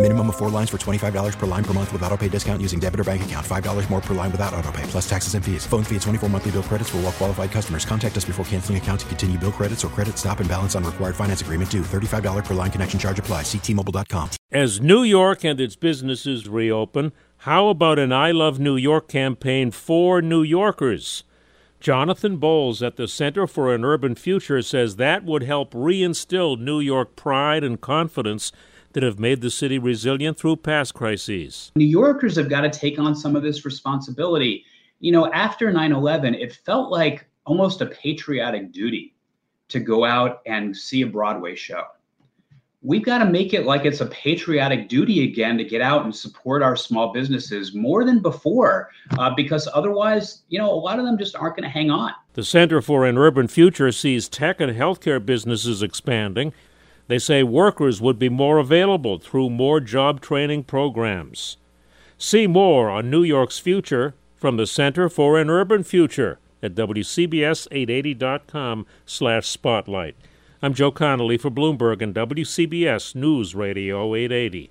Minimum of four lines for $25 per line per month with auto pay discount using debit or bank account. $5 more per line without auto pay, plus taxes and fees. Phone fee at 24 monthly bill credits for all well qualified customers. Contact us before canceling account to continue bill credits or credit stop and balance on required finance agreement due. $35 per line connection charge apply. See T-Mobile.com. As New York and its businesses reopen, how about an I Love New York campaign for New Yorkers? Jonathan Bowles at the Center for an Urban Future says that would help reinstill New York pride and confidence that have made the city resilient through past crises. New Yorkers have got to take on some of this responsibility. You know, after 9 11, it felt like almost a patriotic duty to go out and see a Broadway show. We've got to make it like it's a patriotic duty again to get out and support our small businesses more than before, uh, because otherwise, you know, a lot of them just aren't going to hang on. The Center for an Urban Future sees tech and healthcare businesses expanding. They say workers would be more available through more job training programs. See more on New York's future from the Center for an Urban Future at WCBS880.com slash spotlight. I'm Joe Connolly for Bloomberg and WCBS News Radio 880.